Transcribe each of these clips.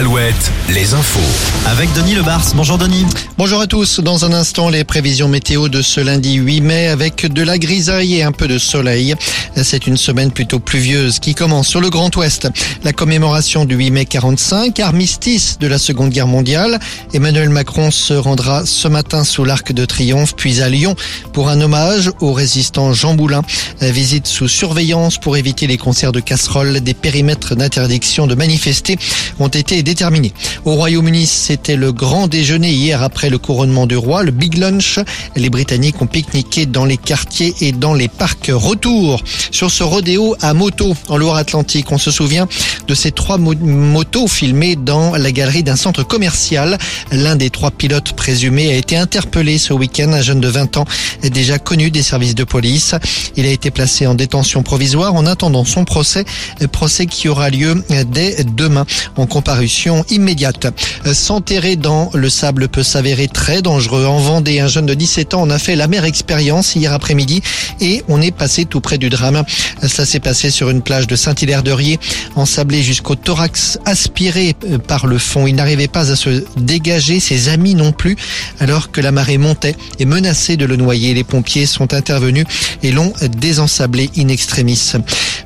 Alouette, les infos. Avec Denis Lebars. Bonjour Denis. Bonjour à tous. Dans un instant, les prévisions météo de ce lundi 8 mai avec de la grisaille et un peu de soleil. C'est une semaine plutôt pluvieuse qui commence sur le Grand Ouest. La commémoration du 8 mai 45, armistice de la Seconde Guerre mondiale. Emmanuel Macron se rendra ce matin sous l'Arc de Triomphe, puis à Lyon pour un hommage au résistant Jean Boulin. Visite sous surveillance pour éviter les concerts de casseroles. Des périmètres d'interdiction de manifester ont été déterminés. Au Royaume-Uni, c'était le grand déjeuner hier après le couronnement du roi, le Big Lunch. Les Britanniques ont pique-niqué dans les quartiers et dans les parcs. Retour sur ce rodéo à moto en Loire-Atlantique. On se souvient de ces trois motos filmées dans la galerie d'un centre commercial. L'un des trois pilotes présumés a été interpellé ce week-end, un jeune de 20 ans déjà connu des services de police. Il a été placé en détention provisoire en attendant son procès, procès qui aura lieu dès demain en comparution immédiate. S'enterrer dans le sable peut s'avérer très dangereux. En Vendée, un jeune de 17 ans en a fait la mère expérience hier après-midi et on est passé tout près du drame. Ça s'est passé sur une plage de Saint-Hilaire-de-Riez, ensablé jusqu'au thorax, aspiré par le fond. Il n'arrivait pas à se dégager, ses amis non plus, alors que la marée montait et menaçait de le noyer. Les pompiers sont intervenus et l'ont désensablé in extremis.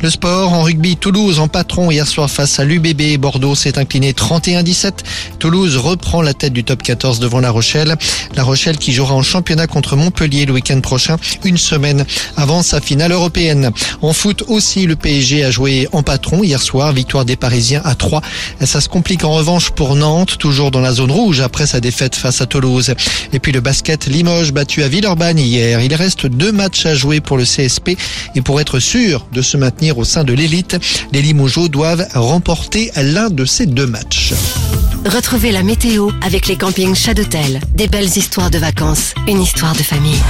Le sport en rugby, Toulouse en patron hier soir face à l'UBB. Bordeaux s'est incliné 31-17. Toulouse reprend la tête du top 14 devant La Rochelle. La Rochelle qui jouera en championnat contre Montpellier le week-end prochain, une semaine avant sa finale européenne. En foot aussi, le PSG a joué en patron hier soir. Victoire des Parisiens à 3. Ça se complique en revanche pour Nantes, toujours dans la zone rouge après sa défaite face à Toulouse. Et puis le basket, Limoges battu à Villeurbanne hier. Il reste deux matchs à jouer pour le CSP et pour être sûr de se maintenir au sein de l'élite, les Limoges doivent remporter l'un de ces deux matchs. Retrouvez la météo avec les campings Chadotel. Des belles histoires de vacances, une histoire de famille.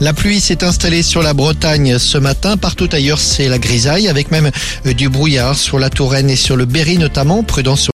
La pluie s'est installée sur la Bretagne ce matin. Partout ailleurs, c'est la grisaille avec même du brouillard sur la Touraine et sur le Berry notamment. Prudence